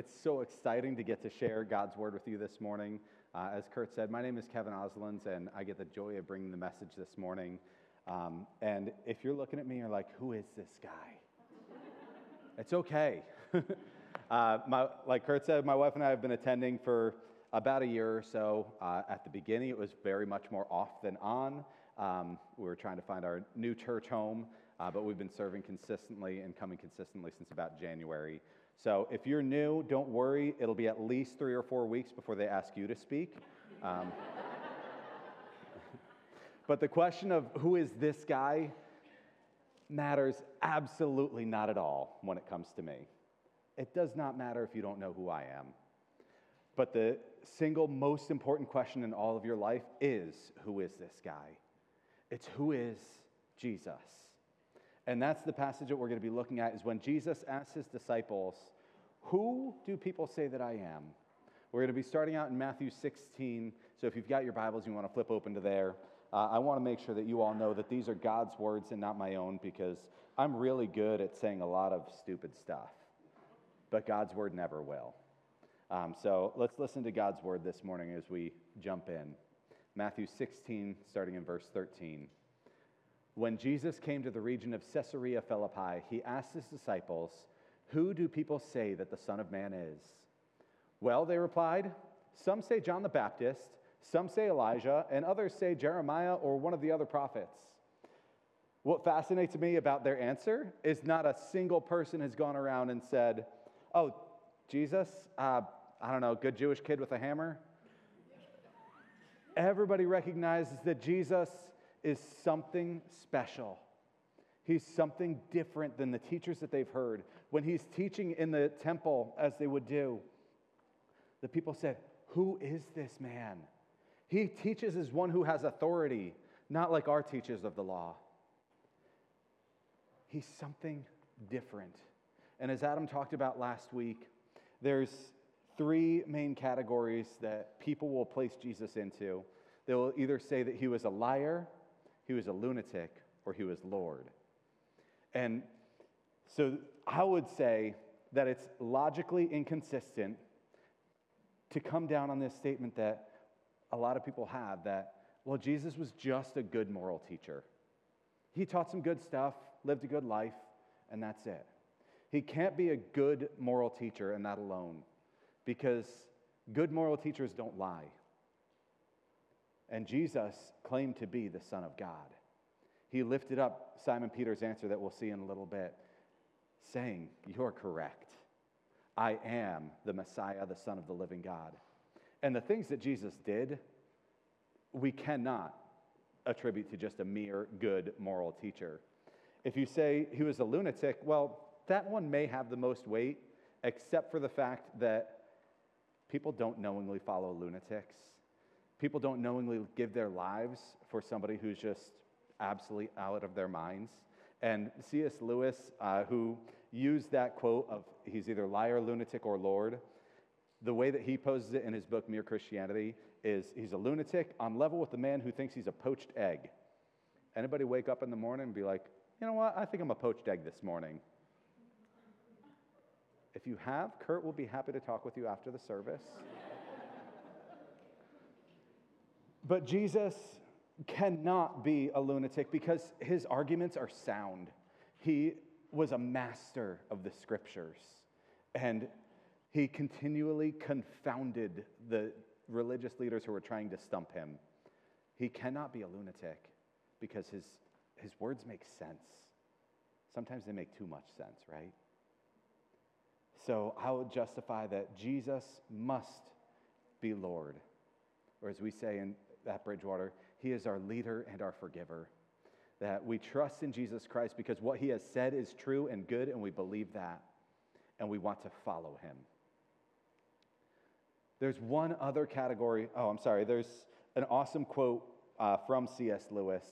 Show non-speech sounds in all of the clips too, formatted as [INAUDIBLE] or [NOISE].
It's so exciting to get to share God's word with you this morning. Uh, as Kurt said, my name is Kevin Ozolins, and I get the joy of bringing the message this morning. Um, and if you're looking at me, you're like, who is this guy? [LAUGHS] it's okay. [LAUGHS] uh, my, like Kurt said, my wife and I have been attending for about a year or so. Uh, at the beginning, it was very much more off than on. Um, we were trying to find our new church home, uh, but we've been serving consistently and coming consistently since about January. So if you're new, don't worry. It'll be at least three or four weeks before they ask you to speak. Um, [LAUGHS] but the question of who is this guy matters absolutely not at all when it comes to me. It does not matter if you don't know who I am. But the single most important question in all of your life is who is this guy? It's who is Jesus? And that's the passage that we're going to be looking at is when Jesus asked his disciples, Who do people say that I am? We're going to be starting out in Matthew 16. So if you've got your Bibles, you want to flip open to there. Uh, I want to make sure that you all know that these are God's words and not my own because I'm really good at saying a lot of stupid stuff, but God's word never will. Um, so let's listen to God's word this morning as we jump in. Matthew 16, starting in verse 13. When Jesus came to the region of Caesarea Philippi, he asked his disciples, Who do people say that the Son of Man is? Well, they replied, Some say John the Baptist, some say Elijah, and others say Jeremiah or one of the other prophets. What fascinates me about their answer is not a single person has gone around and said, Oh, Jesus, uh, I don't know, good Jewish kid with a hammer. Everybody recognizes that Jesus is something special. He's something different than the teachers that they've heard. When he's teaching in the temple, as they would do, the people said, Who is this man? He teaches as one who has authority, not like our teachers of the law. He's something different. And as Adam talked about last week, there's three main categories that people will place Jesus into. They will either say that he was a liar, he was a lunatic, or he was Lord. And so I would say that it's logically inconsistent to come down on this statement that a lot of people have that, well, Jesus was just a good moral teacher. He taught some good stuff, lived a good life, and that's it. He can't be a good moral teacher and that alone because good moral teachers don't lie. And Jesus claimed to be the Son of God. He lifted up Simon Peter's answer that we'll see in a little bit, saying, You're correct. I am the Messiah, the Son of the living God. And the things that Jesus did, we cannot attribute to just a mere good moral teacher. If you say he was a lunatic, well, that one may have the most weight, except for the fact that People don't knowingly follow lunatics. People don't knowingly give their lives for somebody who's just absolutely out of their minds. And C.S. Lewis, uh, who used that quote of he's either liar, lunatic, or Lord, the way that he poses it in his book, Mere Christianity, is he's a lunatic on level with the man who thinks he's a poached egg. Anybody wake up in the morning and be like, you know what, I think I'm a poached egg this morning. If you have, Kurt will be happy to talk with you after the service. But Jesus cannot be a lunatic because his arguments are sound. He was a master of the scriptures, and he continually confounded the religious leaders who were trying to stump him. He cannot be a lunatic because his, his words make sense. Sometimes they make too much sense, right? So I would justify that Jesus must be Lord. Or as we say in that Bridgewater, He is our leader and our forgiver. That we trust in Jesus Christ because what He has said is true and good, and we believe that, and we want to follow Him. There's one other category. Oh, I'm sorry. There's an awesome quote uh, from C.S. Lewis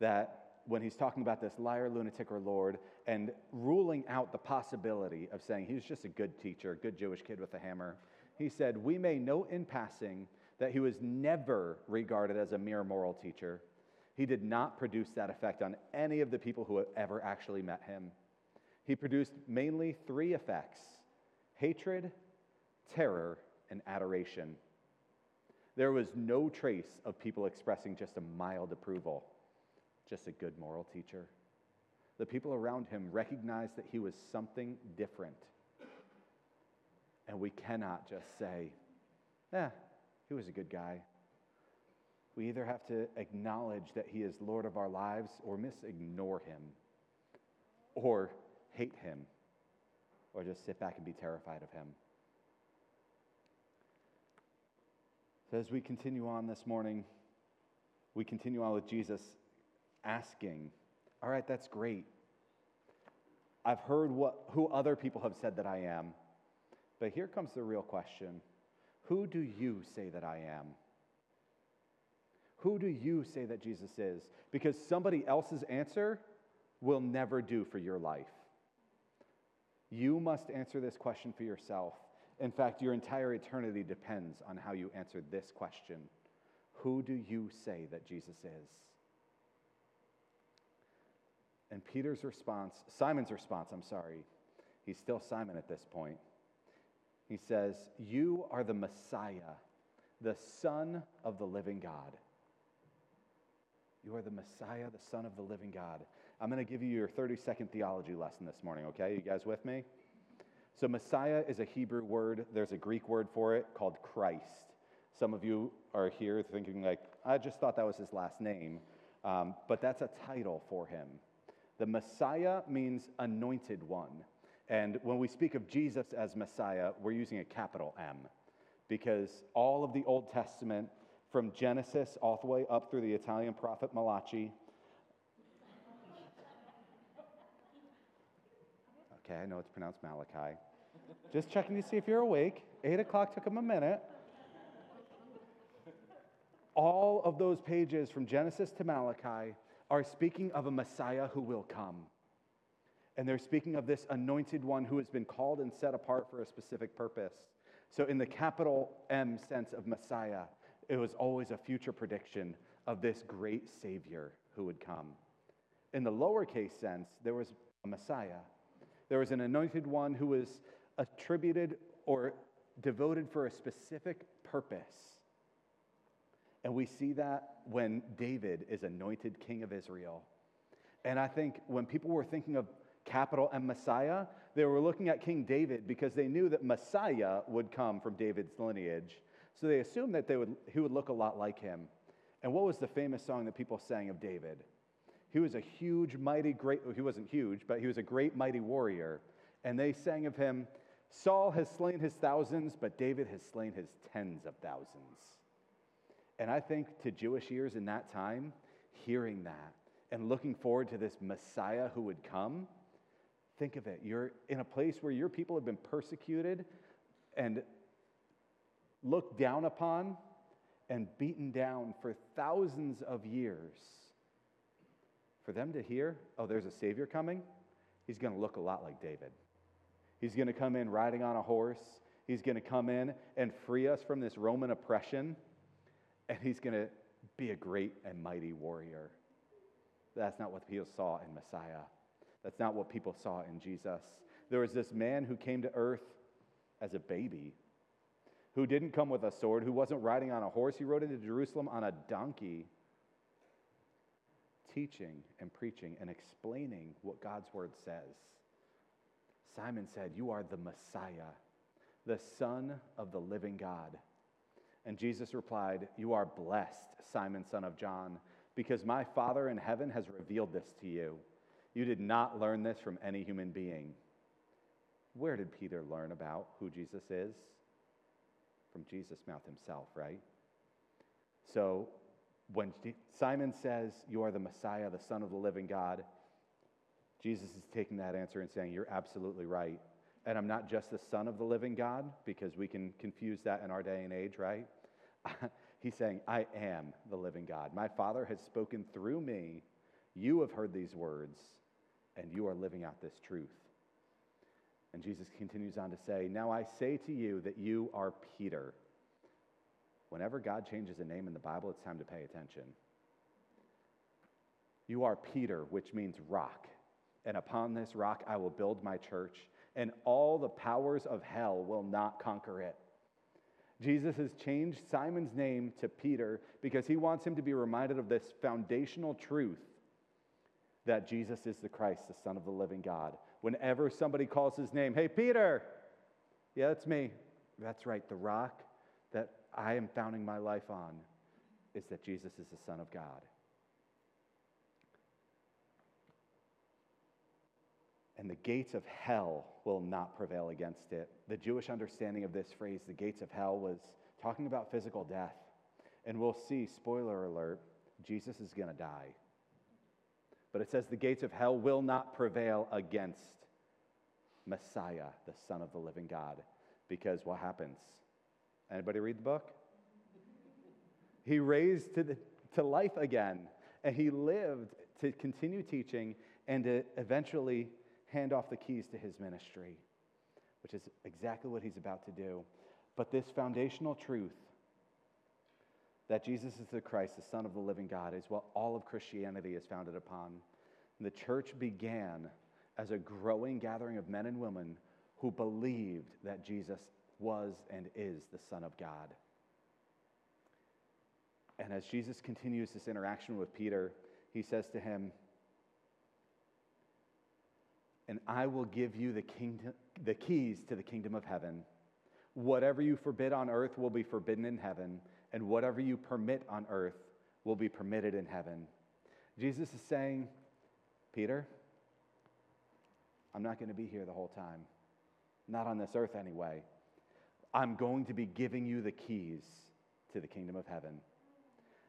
that when he's talking about this liar, lunatic, or Lord, and ruling out the possibility of saying he was just a good teacher, good Jewish kid with a hammer, he said, We may note in passing that he was never regarded as a mere moral teacher. He did not produce that effect on any of the people who ever actually met him. He produced mainly three effects hatred, terror, and adoration. There was no trace of people expressing just a mild approval, just a good moral teacher. The people around him recognized that he was something different. And we cannot just say, eh, he was a good guy. We either have to acknowledge that he is Lord of our lives or misignore him or hate him or just sit back and be terrified of him. So, as we continue on this morning, we continue on with Jesus asking, All right, that's great. I've heard what, who other people have said that I am. But here comes the real question Who do you say that I am? Who do you say that Jesus is? Because somebody else's answer will never do for your life. You must answer this question for yourself. In fact, your entire eternity depends on how you answer this question Who do you say that Jesus is? And Peter's response, Simon's response, I'm sorry, he's still Simon at this point. He says, You are the Messiah, the Son of the living God. You are the Messiah, the Son of the living God. I'm going to give you your 30 second theology lesson this morning, okay? You guys with me? So, Messiah is a Hebrew word. There's a Greek word for it called Christ. Some of you are here thinking, like, I just thought that was his last name. Um, but that's a title for him. The Messiah means anointed one. And when we speak of Jesus as Messiah, we're using a capital M because all of the Old Testament, from Genesis all the way up through the Italian prophet Malachi, Okay, I know it's pronounced Malachi. Just checking to see if you're awake. Eight o'clock took him a minute. All of those pages from Genesis to Malachi are speaking of a Messiah who will come. And they're speaking of this anointed one who has been called and set apart for a specific purpose. So, in the capital M sense of Messiah, it was always a future prediction of this great Savior who would come. In the lowercase sense, there was a Messiah there was an anointed one who was attributed or devoted for a specific purpose. And we see that when David is anointed king of Israel. And I think when people were thinking of capital and Messiah, they were looking at King David because they knew that Messiah would come from David's lineage. So they assumed that they would, he would look a lot like him. And what was the famous song that people sang of David? He was a huge, mighty, great, he wasn't huge, but he was a great, mighty warrior. And they sang of him, Saul has slain his thousands, but David has slain his tens of thousands. And I think to Jewish ears in that time, hearing that and looking forward to this Messiah who would come, think of it. You're in a place where your people have been persecuted and looked down upon and beaten down for thousands of years for them to hear, oh, there's a Savior coming, he's going to look a lot like David. He's going to come in riding on a horse. He's going to come in and free us from this Roman oppression. And he's going to be a great and mighty warrior. That's not what the people saw in Messiah. That's not what people saw in Jesus. There was this man who came to earth as a baby, who didn't come with a sword, who wasn't riding on a horse. He rode into Jerusalem on a donkey teaching and preaching and explaining what God's word says. Simon said, You are the Messiah, the Son of the living God. And Jesus replied, You are blessed, Simon, son of John, because my Father in heaven has revealed this to you. You did not learn this from any human being. Where did Peter learn about who Jesus is? From Jesus' mouth himself, right? So when Simon says, You are the Messiah, the Son of the living God, Jesus is taking that answer and saying, You're absolutely right. And I'm not just the Son of the living God, because we can confuse that in our day and age, right? [LAUGHS] He's saying, I am the living God. My Father has spoken through me. You have heard these words, and you are living out this truth. And Jesus continues on to say, Now I say to you that you are Peter. Whenever God changes a name in the Bible, it's time to pay attention. You are Peter, which means rock. And upon this rock I will build my church, and all the powers of hell will not conquer it. Jesus has changed Simon's name to Peter because he wants him to be reminded of this foundational truth that Jesus is the Christ, the Son of the living God. Whenever somebody calls his name, hey, Peter, yeah, that's me. That's right. The rock that I am founding my life on is that Jesus is the Son of God. and the gates of hell will not prevail against it. The Jewish understanding of this phrase, the gates of hell, was talking about physical death. And we'll see, spoiler alert, Jesus is going to die. But it says the gates of hell will not prevail against Messiah, the Son of the living God. Because what happens? Anybody read the book? He raised to, the, to life again, and he lived to continue teaching and to eventually hand off the keys to his ministry, which is exactly what he's about to do. But this foundational truth that Jesus is the Christ, the Son of the living God, is what all of Christianity is founded upon. The church began as a growing gathering of men and women who believed that Jesus was and is the Son of God. And as Jesus continues this interaction with Peter, he says to him, and I will give you the, kingdom, the keys to the kingdom of heaven. Whatever you forbid on earth will be forbidden in heaven, and whatever you permit on earth will be permitted in heaven. Jesus is saying, Peter, I'm not going to be here the whole time. Not on this earth, anyway. I'm going to be giving you the keys to the kingdom of heaven.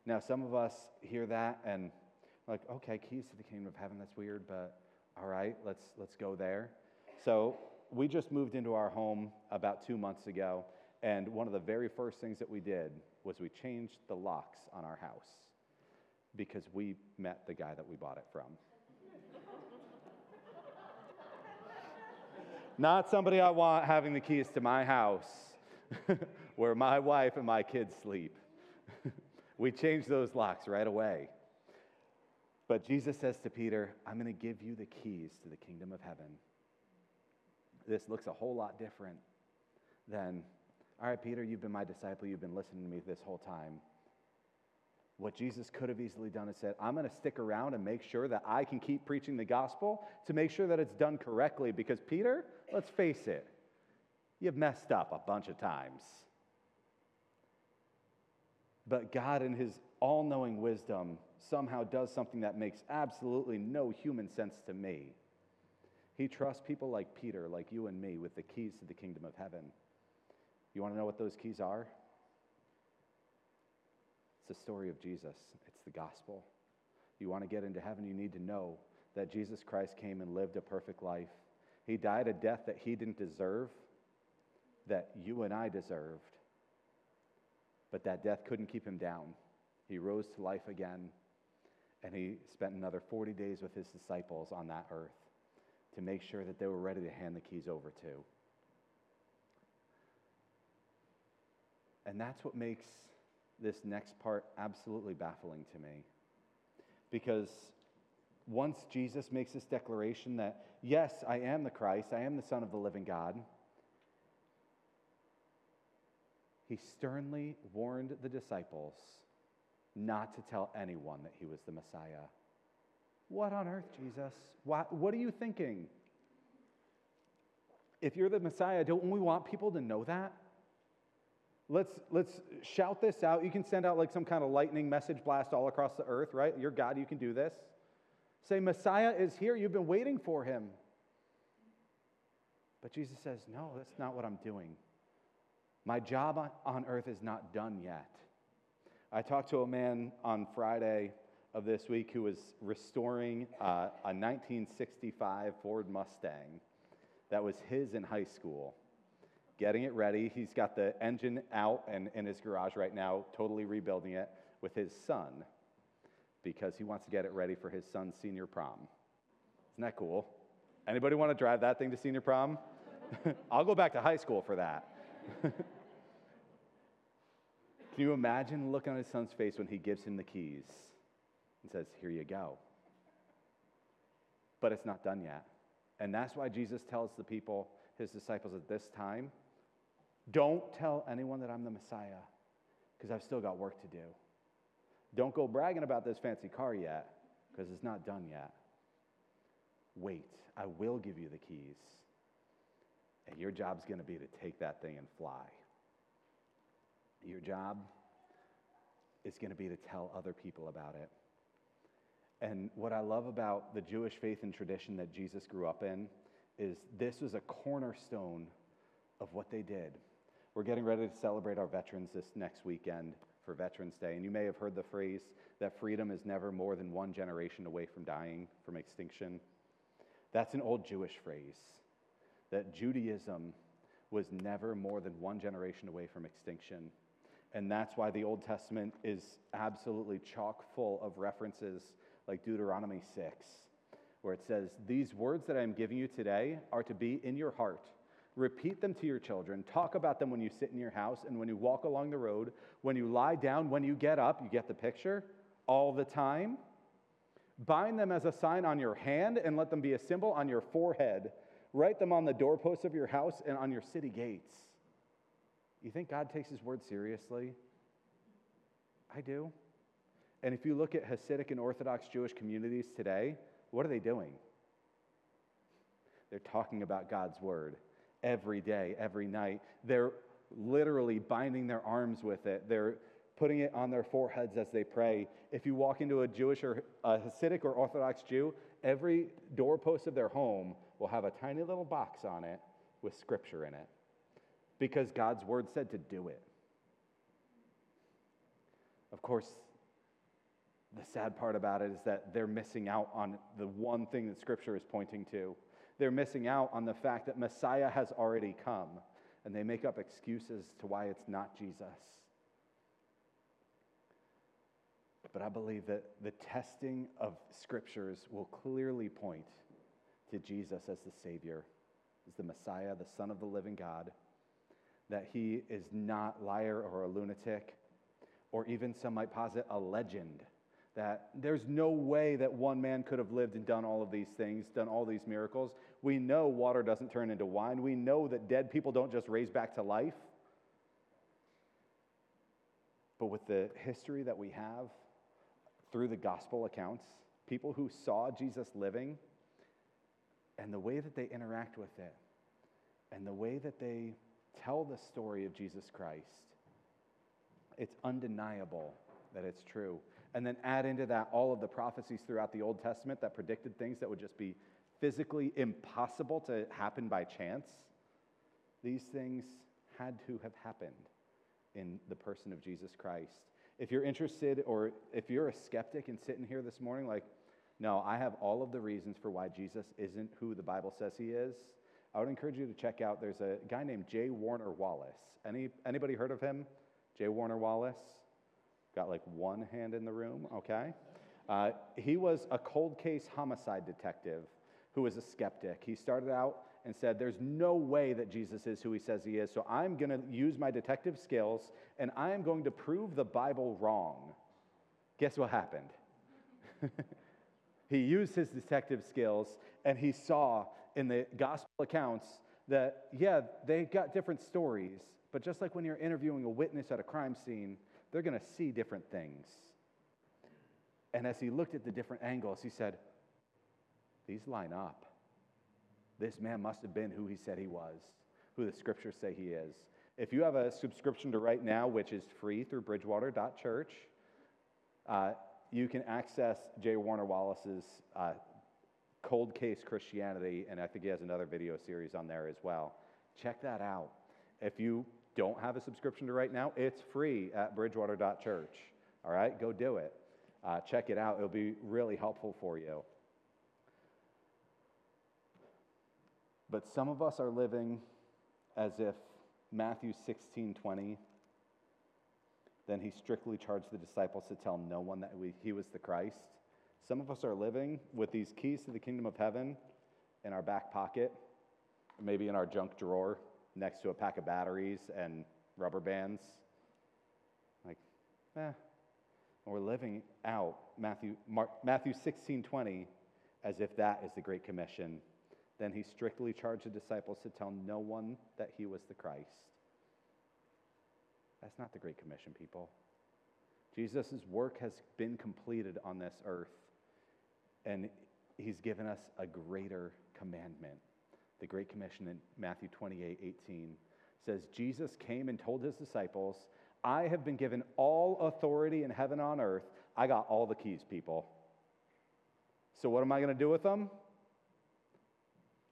Now, some of us hear that and, like, okay, keys to the kingdom of heaven, that's weird, but all right, let's, let's go there. So we just moved into our home about two months ago, and one of the very first things that we did was we changed the locks on our house because we met the guy that we bought it from. [LAUGHS] Not somebody I want having the keys to my house [LAUGHS] where my wife and my kids sleep. [LAUGHS] we changed those locks right away. But Jesus says to Peter, I'm going to give you the keys to the kingdom of heaven. This looks a whole lot different than, all right, Peter, you've been my disciple, you've been listening to me this whole time. What Jesus could have easily done is said, I'm going to stick around and make sure that I can keep preaching the gospel to make sure that it's done correctly. Because, Peter, let's face it, you've messed up a bunch of times. But God, in His all knowing wisdom, somehow does something that makes absolutely no human sense to me. He trusts people like Peter, like you and me, with the keys to the kingdom of heaven. You want to know what those keys are? It's the story of Jesus, it's the gospel. You want to get into heaven, you need to know that Jesus Christ came and lived a perfect life. He died a death that he didn't deserve, that you and I deserved. But that death couldn't keep him down. He rose to life again and he spent another 40 days with his disciples on that earth to make sure that they were ready to hand the keys over to. And that's what makes this next part absolutely baffling to me. Because once Jesus makes this declaration that, yes, I am the Christ, I am the Son of the living God, he sternly warned the disciples not to tell anyone that he was the Messiah. What on earth, Jesus? What, what are you thinking? If you're the Messiah, don't we want people to know that? Let's, let's shout this out. You can send out like some kind of lightning message blast all across the earth, right? You're God, you can do this. Say, Messiah is here. You've been waiting for him. But Jesus says, No, that's not what I'm doing. My job on, earth is not done yet. I talked to a man on Friday of this week who was restoring uh, a 1965 Ford Mustang that was his in high school, getting it ready. He's got the engine out and in his garage right now, totally rebuilding it with his son because he wants to get it ready for his son's senior prom. Isn't that cool? Anybody want to drive that thing to senior prom? [LAUGHS] I'll go back to high school for that. [LAUGHS] Can you imagine looking on his son's face when he gives him the keys and says, Here you go? But it's not done yet. And that's why Jesus tells the people his disciples at this time, Don't tell anyone that I'm the Messiah, because I've still got work to do. Don't go bragging about this fancy car yet, because it's not done yet. Wait, I will give you the keys. And your job's going to be to take that thing and fly. Your job is going to be to tell other people about it. And what I love about the Jewish faith and tradition that Jesus grew up in is this was a cornerstone of what they did. We're getting ready to celebrate our veterans this next weekend for Veterans Day. And you may have heard the phrase that freedom is never more than one generation away from dying, from extinction. That's an old Jewish phrase, that Judaism was never more than one generation away from extinction. And that's why the Old Testament is absolutely chock full of references like Deuteronomy 6, where it says, These words that I am giving you today are to be in your heart. Repeat them to your children. Talk about them when you sit in your house and when you walk along the road, when you lie down, when you get up. You get the picture? All the time. Bind them as a sign on your hand and let them be a symbol on your forehead. Write them on the doorposts of your house and on your city gates. You think God takes his word seriously? I do. And if you look at Hasidic and Orthodox Jewish communities today, what are they doing? They're talking about God's word every day, every night. They're literally binding their arms with it. They're putting it on their foreheads as they pray. If you walk into a Jewish or a Hasidic or Orthodox Jew, every doorpost of their home will have a tiny little box on it with scripture in it because God's word said to do it. Of course, the sad part about it is that they're missing out on the one thing that scripture is pointing to. They're missing out on the fact that Messiah has already come, and they make up excuses to why it's not Jesus. But I believe that the testing of scriptures will clearly point to Jesus as the Savior, as the Messiah, the Son of the living God, that he is not liar or a lunatic, or even some might posit a legend. That there's no way that one man could have lived and done all of these things, done all these miracles. We know water doesn't turn into wine. We know that dead people don't just raise back to life. But with the history that we have through the gospel accounts, people who saw Jesus living, and the way that they interact with it, and the way that they tell the story of Jesus Christ, it's undeniable that it's true. And then add into that all of the prophecies throughout the Old Testament that predicted things that would just be physically impossible to happen by chance. These things had to have happened in the person of Jesus Christ. If you're interested, or if you're a skeptic and sitting here this morning, like, no, I have all of the reasons for why Jesus isn't who the Bible says he is. I would encourage you to check out. There's a guy named Jay Warner Wallace. Any anybody heard of him? Jay Warner Wallace. Got like one hand in the room. Okay. Uh, he was a cold case homicide detective who was a skeptic. He started out and said, There's no way that Jesus is who he says he is, so I'm going to use my detective skills and I am going to prove the Bible wrong. Guess what happened? [LAUGHS] he used his detective skills and he saw in the gospel accounts that, yeah, they got different stories, but just like when you're interviewing a witness at a crime scene, they're going to see different things. And as he looked at the different angles, he said, These line up. This man must have been who he said he was, who the scriptures say he is. If you have a subscription to Right Now, which is free through bridgewater.church, uh, you can access Jay Warner Wallace's uh, Cold Case Christianity, and I think he has another video series on there as well. Check that out. If you don't have a subscription to Right Now, it's free at bridgewater.church. All right, go do it. Uh, check it out, it'll be really helpful for you. But some of us are living as if Matthew 16 20, then he strictly charged the disciples to tell no one that we, he was the Christ. Some of us are living with these keys to the kingdom of heaven in our back pocket, maybe in our junk drawer next to a pack of batteries and rubber bands. Like, eh. And we're living out Matthew, Mark, Matthew 16 20 as if that is the Great Commission Then he strictly charged the disciples to tell no one that he was the Christ. That's not the Great Commission, people. Jesus' work has been completed on this earth, and he's given us a greater commandment. The Great Commission in Matthew 28 18 says, Jesus came and told his disciples, I have been given all authority in heaven and on earth. I got all the keys, people. So, what am I going to do with them?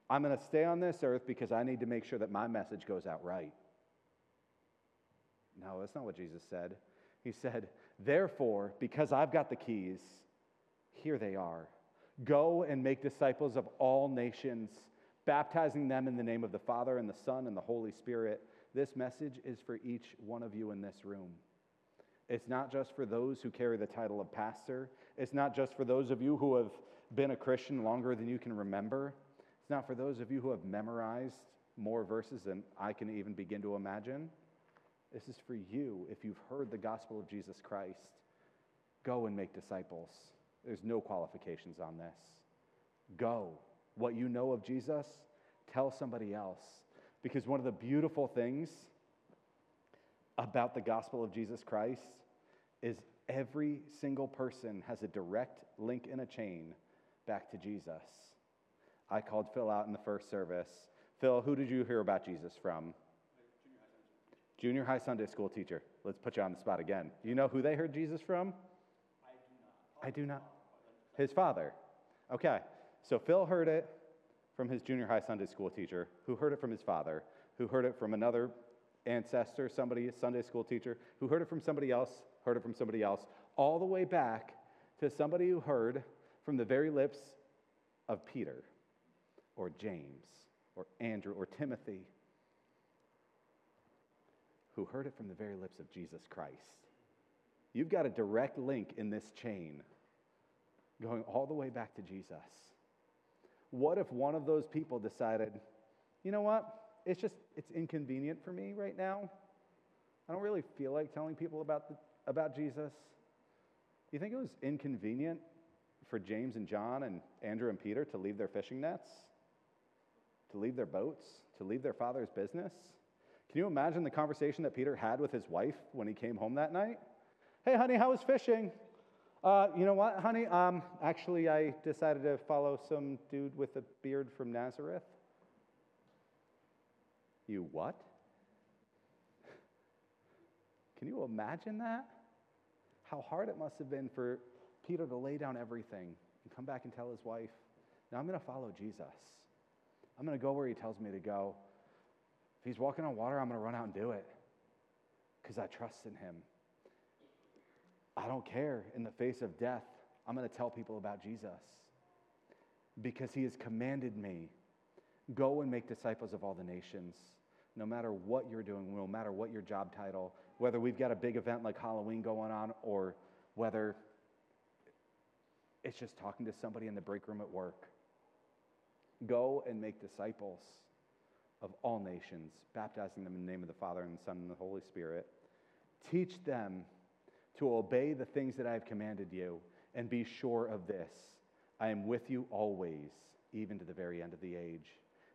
I'm going to stay on this earth because I need to make sure that my message goes out right. No, that's not what Jesus said. He said, Therefore, because I've got the keys, here they are. Go and make disciples of all nations, baptizing them in the name of the Father and the Son and the Holy Spirit. This message is for each one of you in this room. It's not just for those who carry the title of pastor. It's not just for those of you who have been a Christian longer than you can remember. It's not for those of you who have memorized more verses than I can even begin to imagine. This is for you if you've heard the gospel of Jesus Christ. Go and make disciples. There's no qualifications on this. Go. What you know of Jesus, tell somebody else. Because one of the beautiful things about the gospel of Jesus Christ is every single person has a direct link in a chain back to Jesus. I called Phil out in the first service. Phil, who did you hear about Jesus from? Junior high Sunday school teacher. Let's put you on the spot again. Do you know who they heard Jesus from? I do not. I do not. His father. Okay. So Phil heard it from his junior high Sunday school teacher, who heard it from his father, who heard it from another ancestor, somebody, Sunday school teacher, who heard it from somebody else, heard it from somebody else, all the way back to somebody who heard from the very lips of Peter or James or Andrew or Timothy who heard it from the very lips of Jesus Christ. You've got a direct link in this chain going all the way back to Jesus. What if one of those people decided, you know what? It's just, it's inconvenient for me right now. I don't really feel like telling people about, the, about Jesus. You think it was inconvenient for James and John and Andrew and Peter to leave their fishing nets, to leave their boats, to leave their father's business? Can you imagine the conversation that Peter had with his wife when he came home that night? Hey, honey, how was fishing? Uh, you know what, honey? Um, actually, I decided to follow some dude with a beard from Nazareth. You what? [LAUGHS] Can you imagine that? How hard it must have been for Peter to lay down everything and come back and tell his wife, Now I'm going to follow Jesus. I'm going to go where he tells me to go. If he's walking on water, I'm going to run out and do it because I trust in him. I don't care. In the face of death, I'm going to tell people about Jesus because he has commanded me go and make disciples of all the nations. No matter what you're doing, no matter what your job title, whether we've got a big event like Halloween going on or whether it's just talking to somebody in the break room at work. Go and make disciples of all nations, baptizing them in the name of the Father and the Son and the Holy Spirit. Teach them to obey the things that I have commanded you, and be sure of this I am with you always, even to the very end of the age.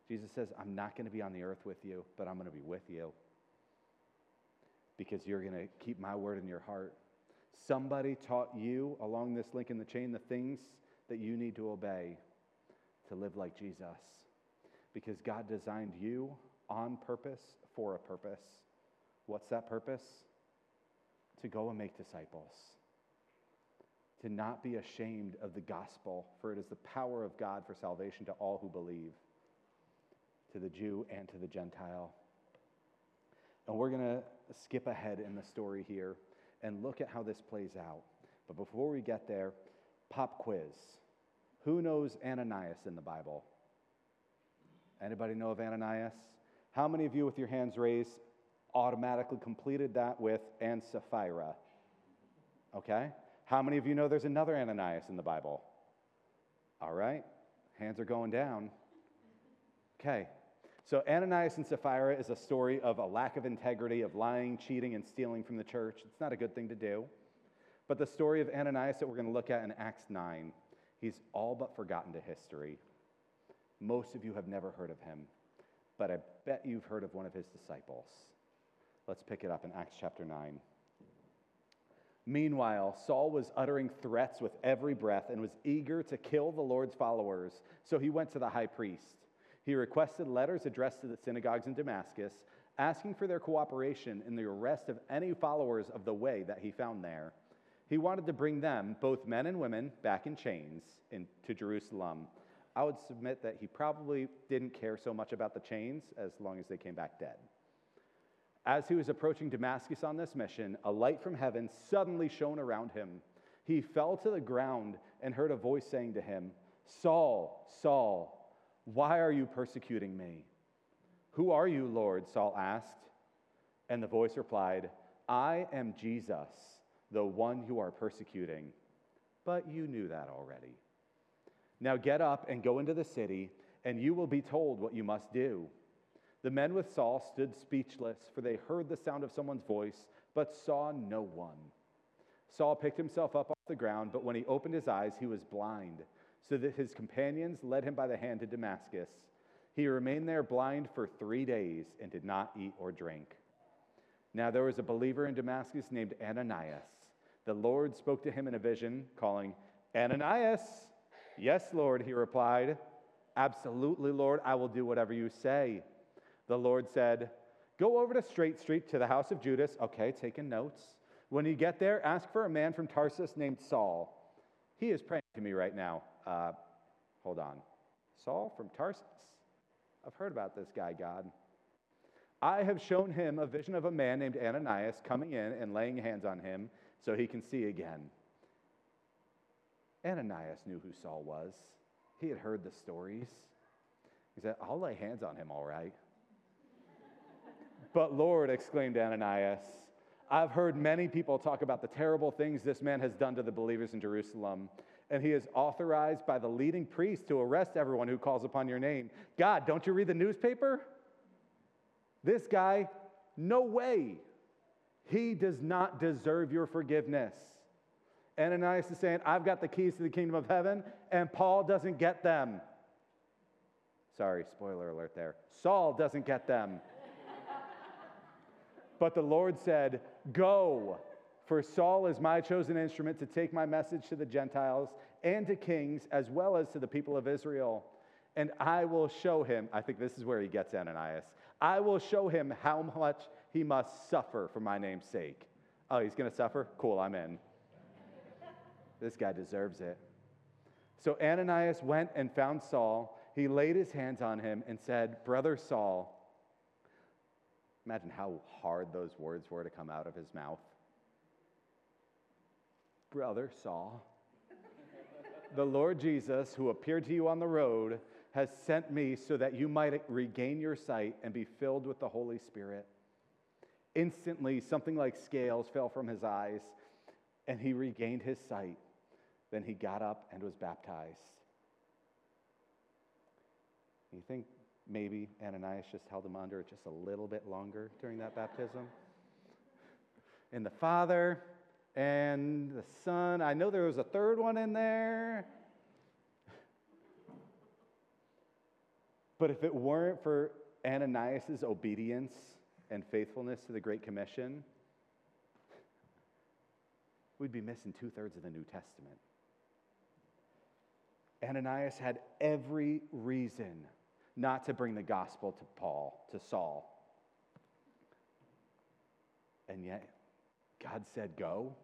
Jesus says, I'm not going to be on the earth with you, but I'm going to be with you because you're going to keep my word in your heart. Somebody taught you along this link in the chain the things that you need to obey to live like Jesus because God designed you on purpose for a purpose. What's that purpose? To go and make disciples. To not be ashamed of the gospel, for it is the power of God for salvation to all who believe, to the Jew and to the Gentile. And we're going to skip ahead in the story here and look at how this plays out. But before we get there, pop quiz. Who knows Ananias in the Bible? Anybody know of Ananias? How many of you, with your hands raised, automatically completed that with and Sapphira? Okay. How many of you know there's another Ananias in the Bible? All right. Hands are going down. Okay. So, Ananias and Sapphira is a story of a lack of integrity, of lying, cheating, and stealing from the church. It's not a good thing to do. But the story of Ananias that we're going to look at in Acts 9, he's all but forgotten to history. Most of you have never heard of him, but I bet you've heard of one of his disciples. Let's pick it up in Acts chapter 9. Meanwhile, Saul was uttering threats with every breath and was eager to kill the Lord's followers. So he went to the high priest. He requested letters addressed to the synagogues in Damascus, asking for their cooperation in the arrest of any followers of the way that he found there. He wanted to bring them, both men and women, back in chains to Jerusalem. I would submit that he probably didn't care so much about the chains as long as they came back dead. As he was approaching Damascus on this mission, a light from heaven suddenly shone around him. He fell to the ground and heard a voice saying to him, Saul, Saul, why are you persecuting me? Who are you, Lord? Saul asked. And the voice replied, I am Jesus, the one you are persecuting. But you knew that already. Now get up and go into the city, and you will be told what you must do. The men with Saul stood speechless, for they heard the sound of someone's voice, but saw no one. Saul picked himself up off the ground, but when he opened his eyes, he was blind, so that his companions led him by the hand to Damascus. He remained there blind for three days and did not eat or drink. Now there was a believer in Damascus named Ananias. The Lord spoke to him in a vision, calling, Ananias! Yes, Lord, he replied. Absolutely, Lord, I will do whatever you say. The Lord said, Go over to Straight Street to the house of Judas. Okay, taking notes. When you get there, ask for a man from Tarsus named Saul. He is praying to me right now. Uh, hold on. Saul from Tarsus? I've heard about this guy, God. I have shown him a vision of a man named Ananias coming in and laying hands on him so he can see again. Ananias knew who Saul was. He had heard the stories. He said, I'll lay hands on him, all right. But Lord, exclaimed Ananias, I've heard many people talk about the terrible things this man has done to the believers in Jerusalem. And he is authorized by the leading priest to arrest everyone who calls upon your name. God, don't you read the newspaper? This guy, no way. He does not deserve your forgiveness. Ananias is saying, I've got the keys to the kingdom of heaven, and Paul doesn't get them. Sorry, spoiler alert there. Saul doesn't get them. [LAUGHS] But the Lord said, Go, for Saul is my chosen instrument to take my message to the Gentiles and to kings, as well as to the people of Israel. And I will show him, I think this is where he gets Ananias, I will show him how much he must suffer for my name's sake. Oh, he's going to suffer? Cool, I'm in. this guy deserves it. So Ananias went and found Saul. He laid his hands on him and said, Brother Saul, Imagine how hard those words were to come out of his mouth. Brother Saul, the Lord Jesus, who appeared to you on the road, has sent me so that you might regain your sight and be filled with the Holy Spirit. Instantly, something like scales fell from his eyes, and he regained his sight. Then he got up and was baptized. You think maybe Ananias just held him under just a little bit longer during that baptism. And the Father and the Son, I know there was a third one in there. But if it weren't for Ananias' obedience and faithfulness to the Great Commission, we'd be missing two thirds of the New Testament. Ananias had every reason not to bring the gospel to Paul, to Saul. And yet, God said, Go.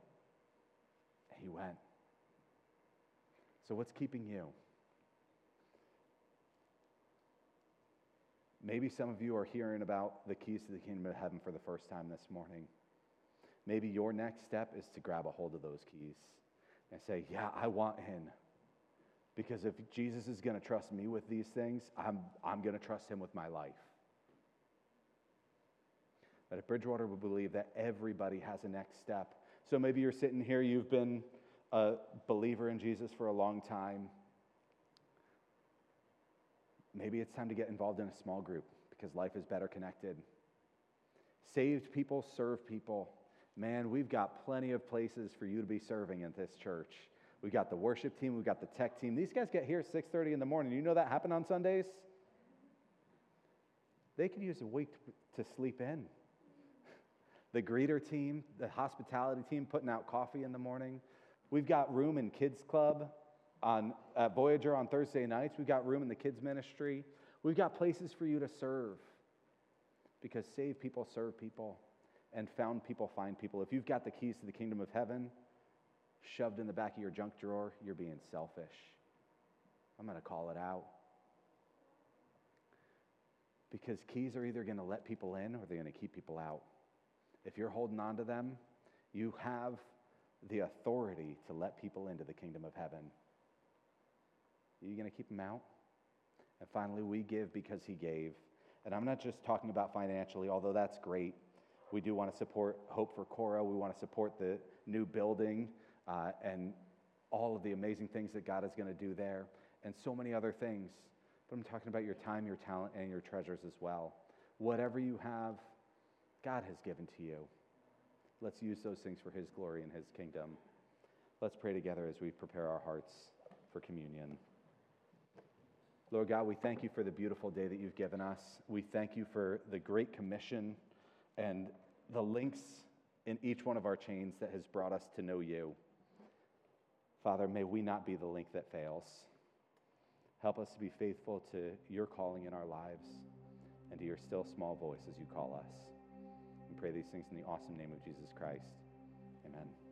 And he went. So, what's keeping you? Maybe some of you are hearing about the keys to the kingdom of heaven for the first time this morning. Maybe your next step is to grab a hold of those keys and say, Yeah, I want in. Because if Jesus is going to trust me with these things, I'm, I'm going to trust him with my life. But at Bridgewater, we believe that everybody has a next step. So maybe you're sitting here, you've been a believer in Jesus for a long time. Maybe it's time to get involved in a small group because life is better connected. Saved people serve people. Man, we've got plenty of places for you to be serving at this church. We've got the worship team, we've got the tech team. These guys get here at 6:30 in the morning. You know that happened on Sundays? They could use a week to sleep in. [LAUGHS] The greeter team, the hospitality team putting out coffee in the morning. We've got room in Kids Club on Voyager on Thursday nights. We've got room in the kids ministry. We've got places for you to serve because save people serve people and found people find people. If you've got the keys to the kingdom of heaven shoved in the back of your junk drawer, you're being selfish. I'm going to call it out. Because keys are either going to let people in or they're going to keep people out. If you're holding on to them, you have the authority to let people into the kingdom of heaven. Are you going to keep them out? And finally, we give because he gave. And I'm not just talking about financially, although that's great. We do want to support Hope for Cora. We want to support the new building uh, and all of the amazing things that God is going to do there, and so many other things. But I'm talking about your time, your talent, and your treasures as well. Whatever you have, God has given to you. Let's use those things for His glory and His kingdom. Let's pray together as we prepare our hearts for communion. Lord God, we thank you for the beautiful day that you've given us. We thank you for the great commission and the links in each one of our chains that has brought us to know you. Father, may we not be the link that fails. Help us to be faithful to your calling in our lives and to your still small voice as you call us. We pray these things in the awesome name of Jesus Christ. Amen.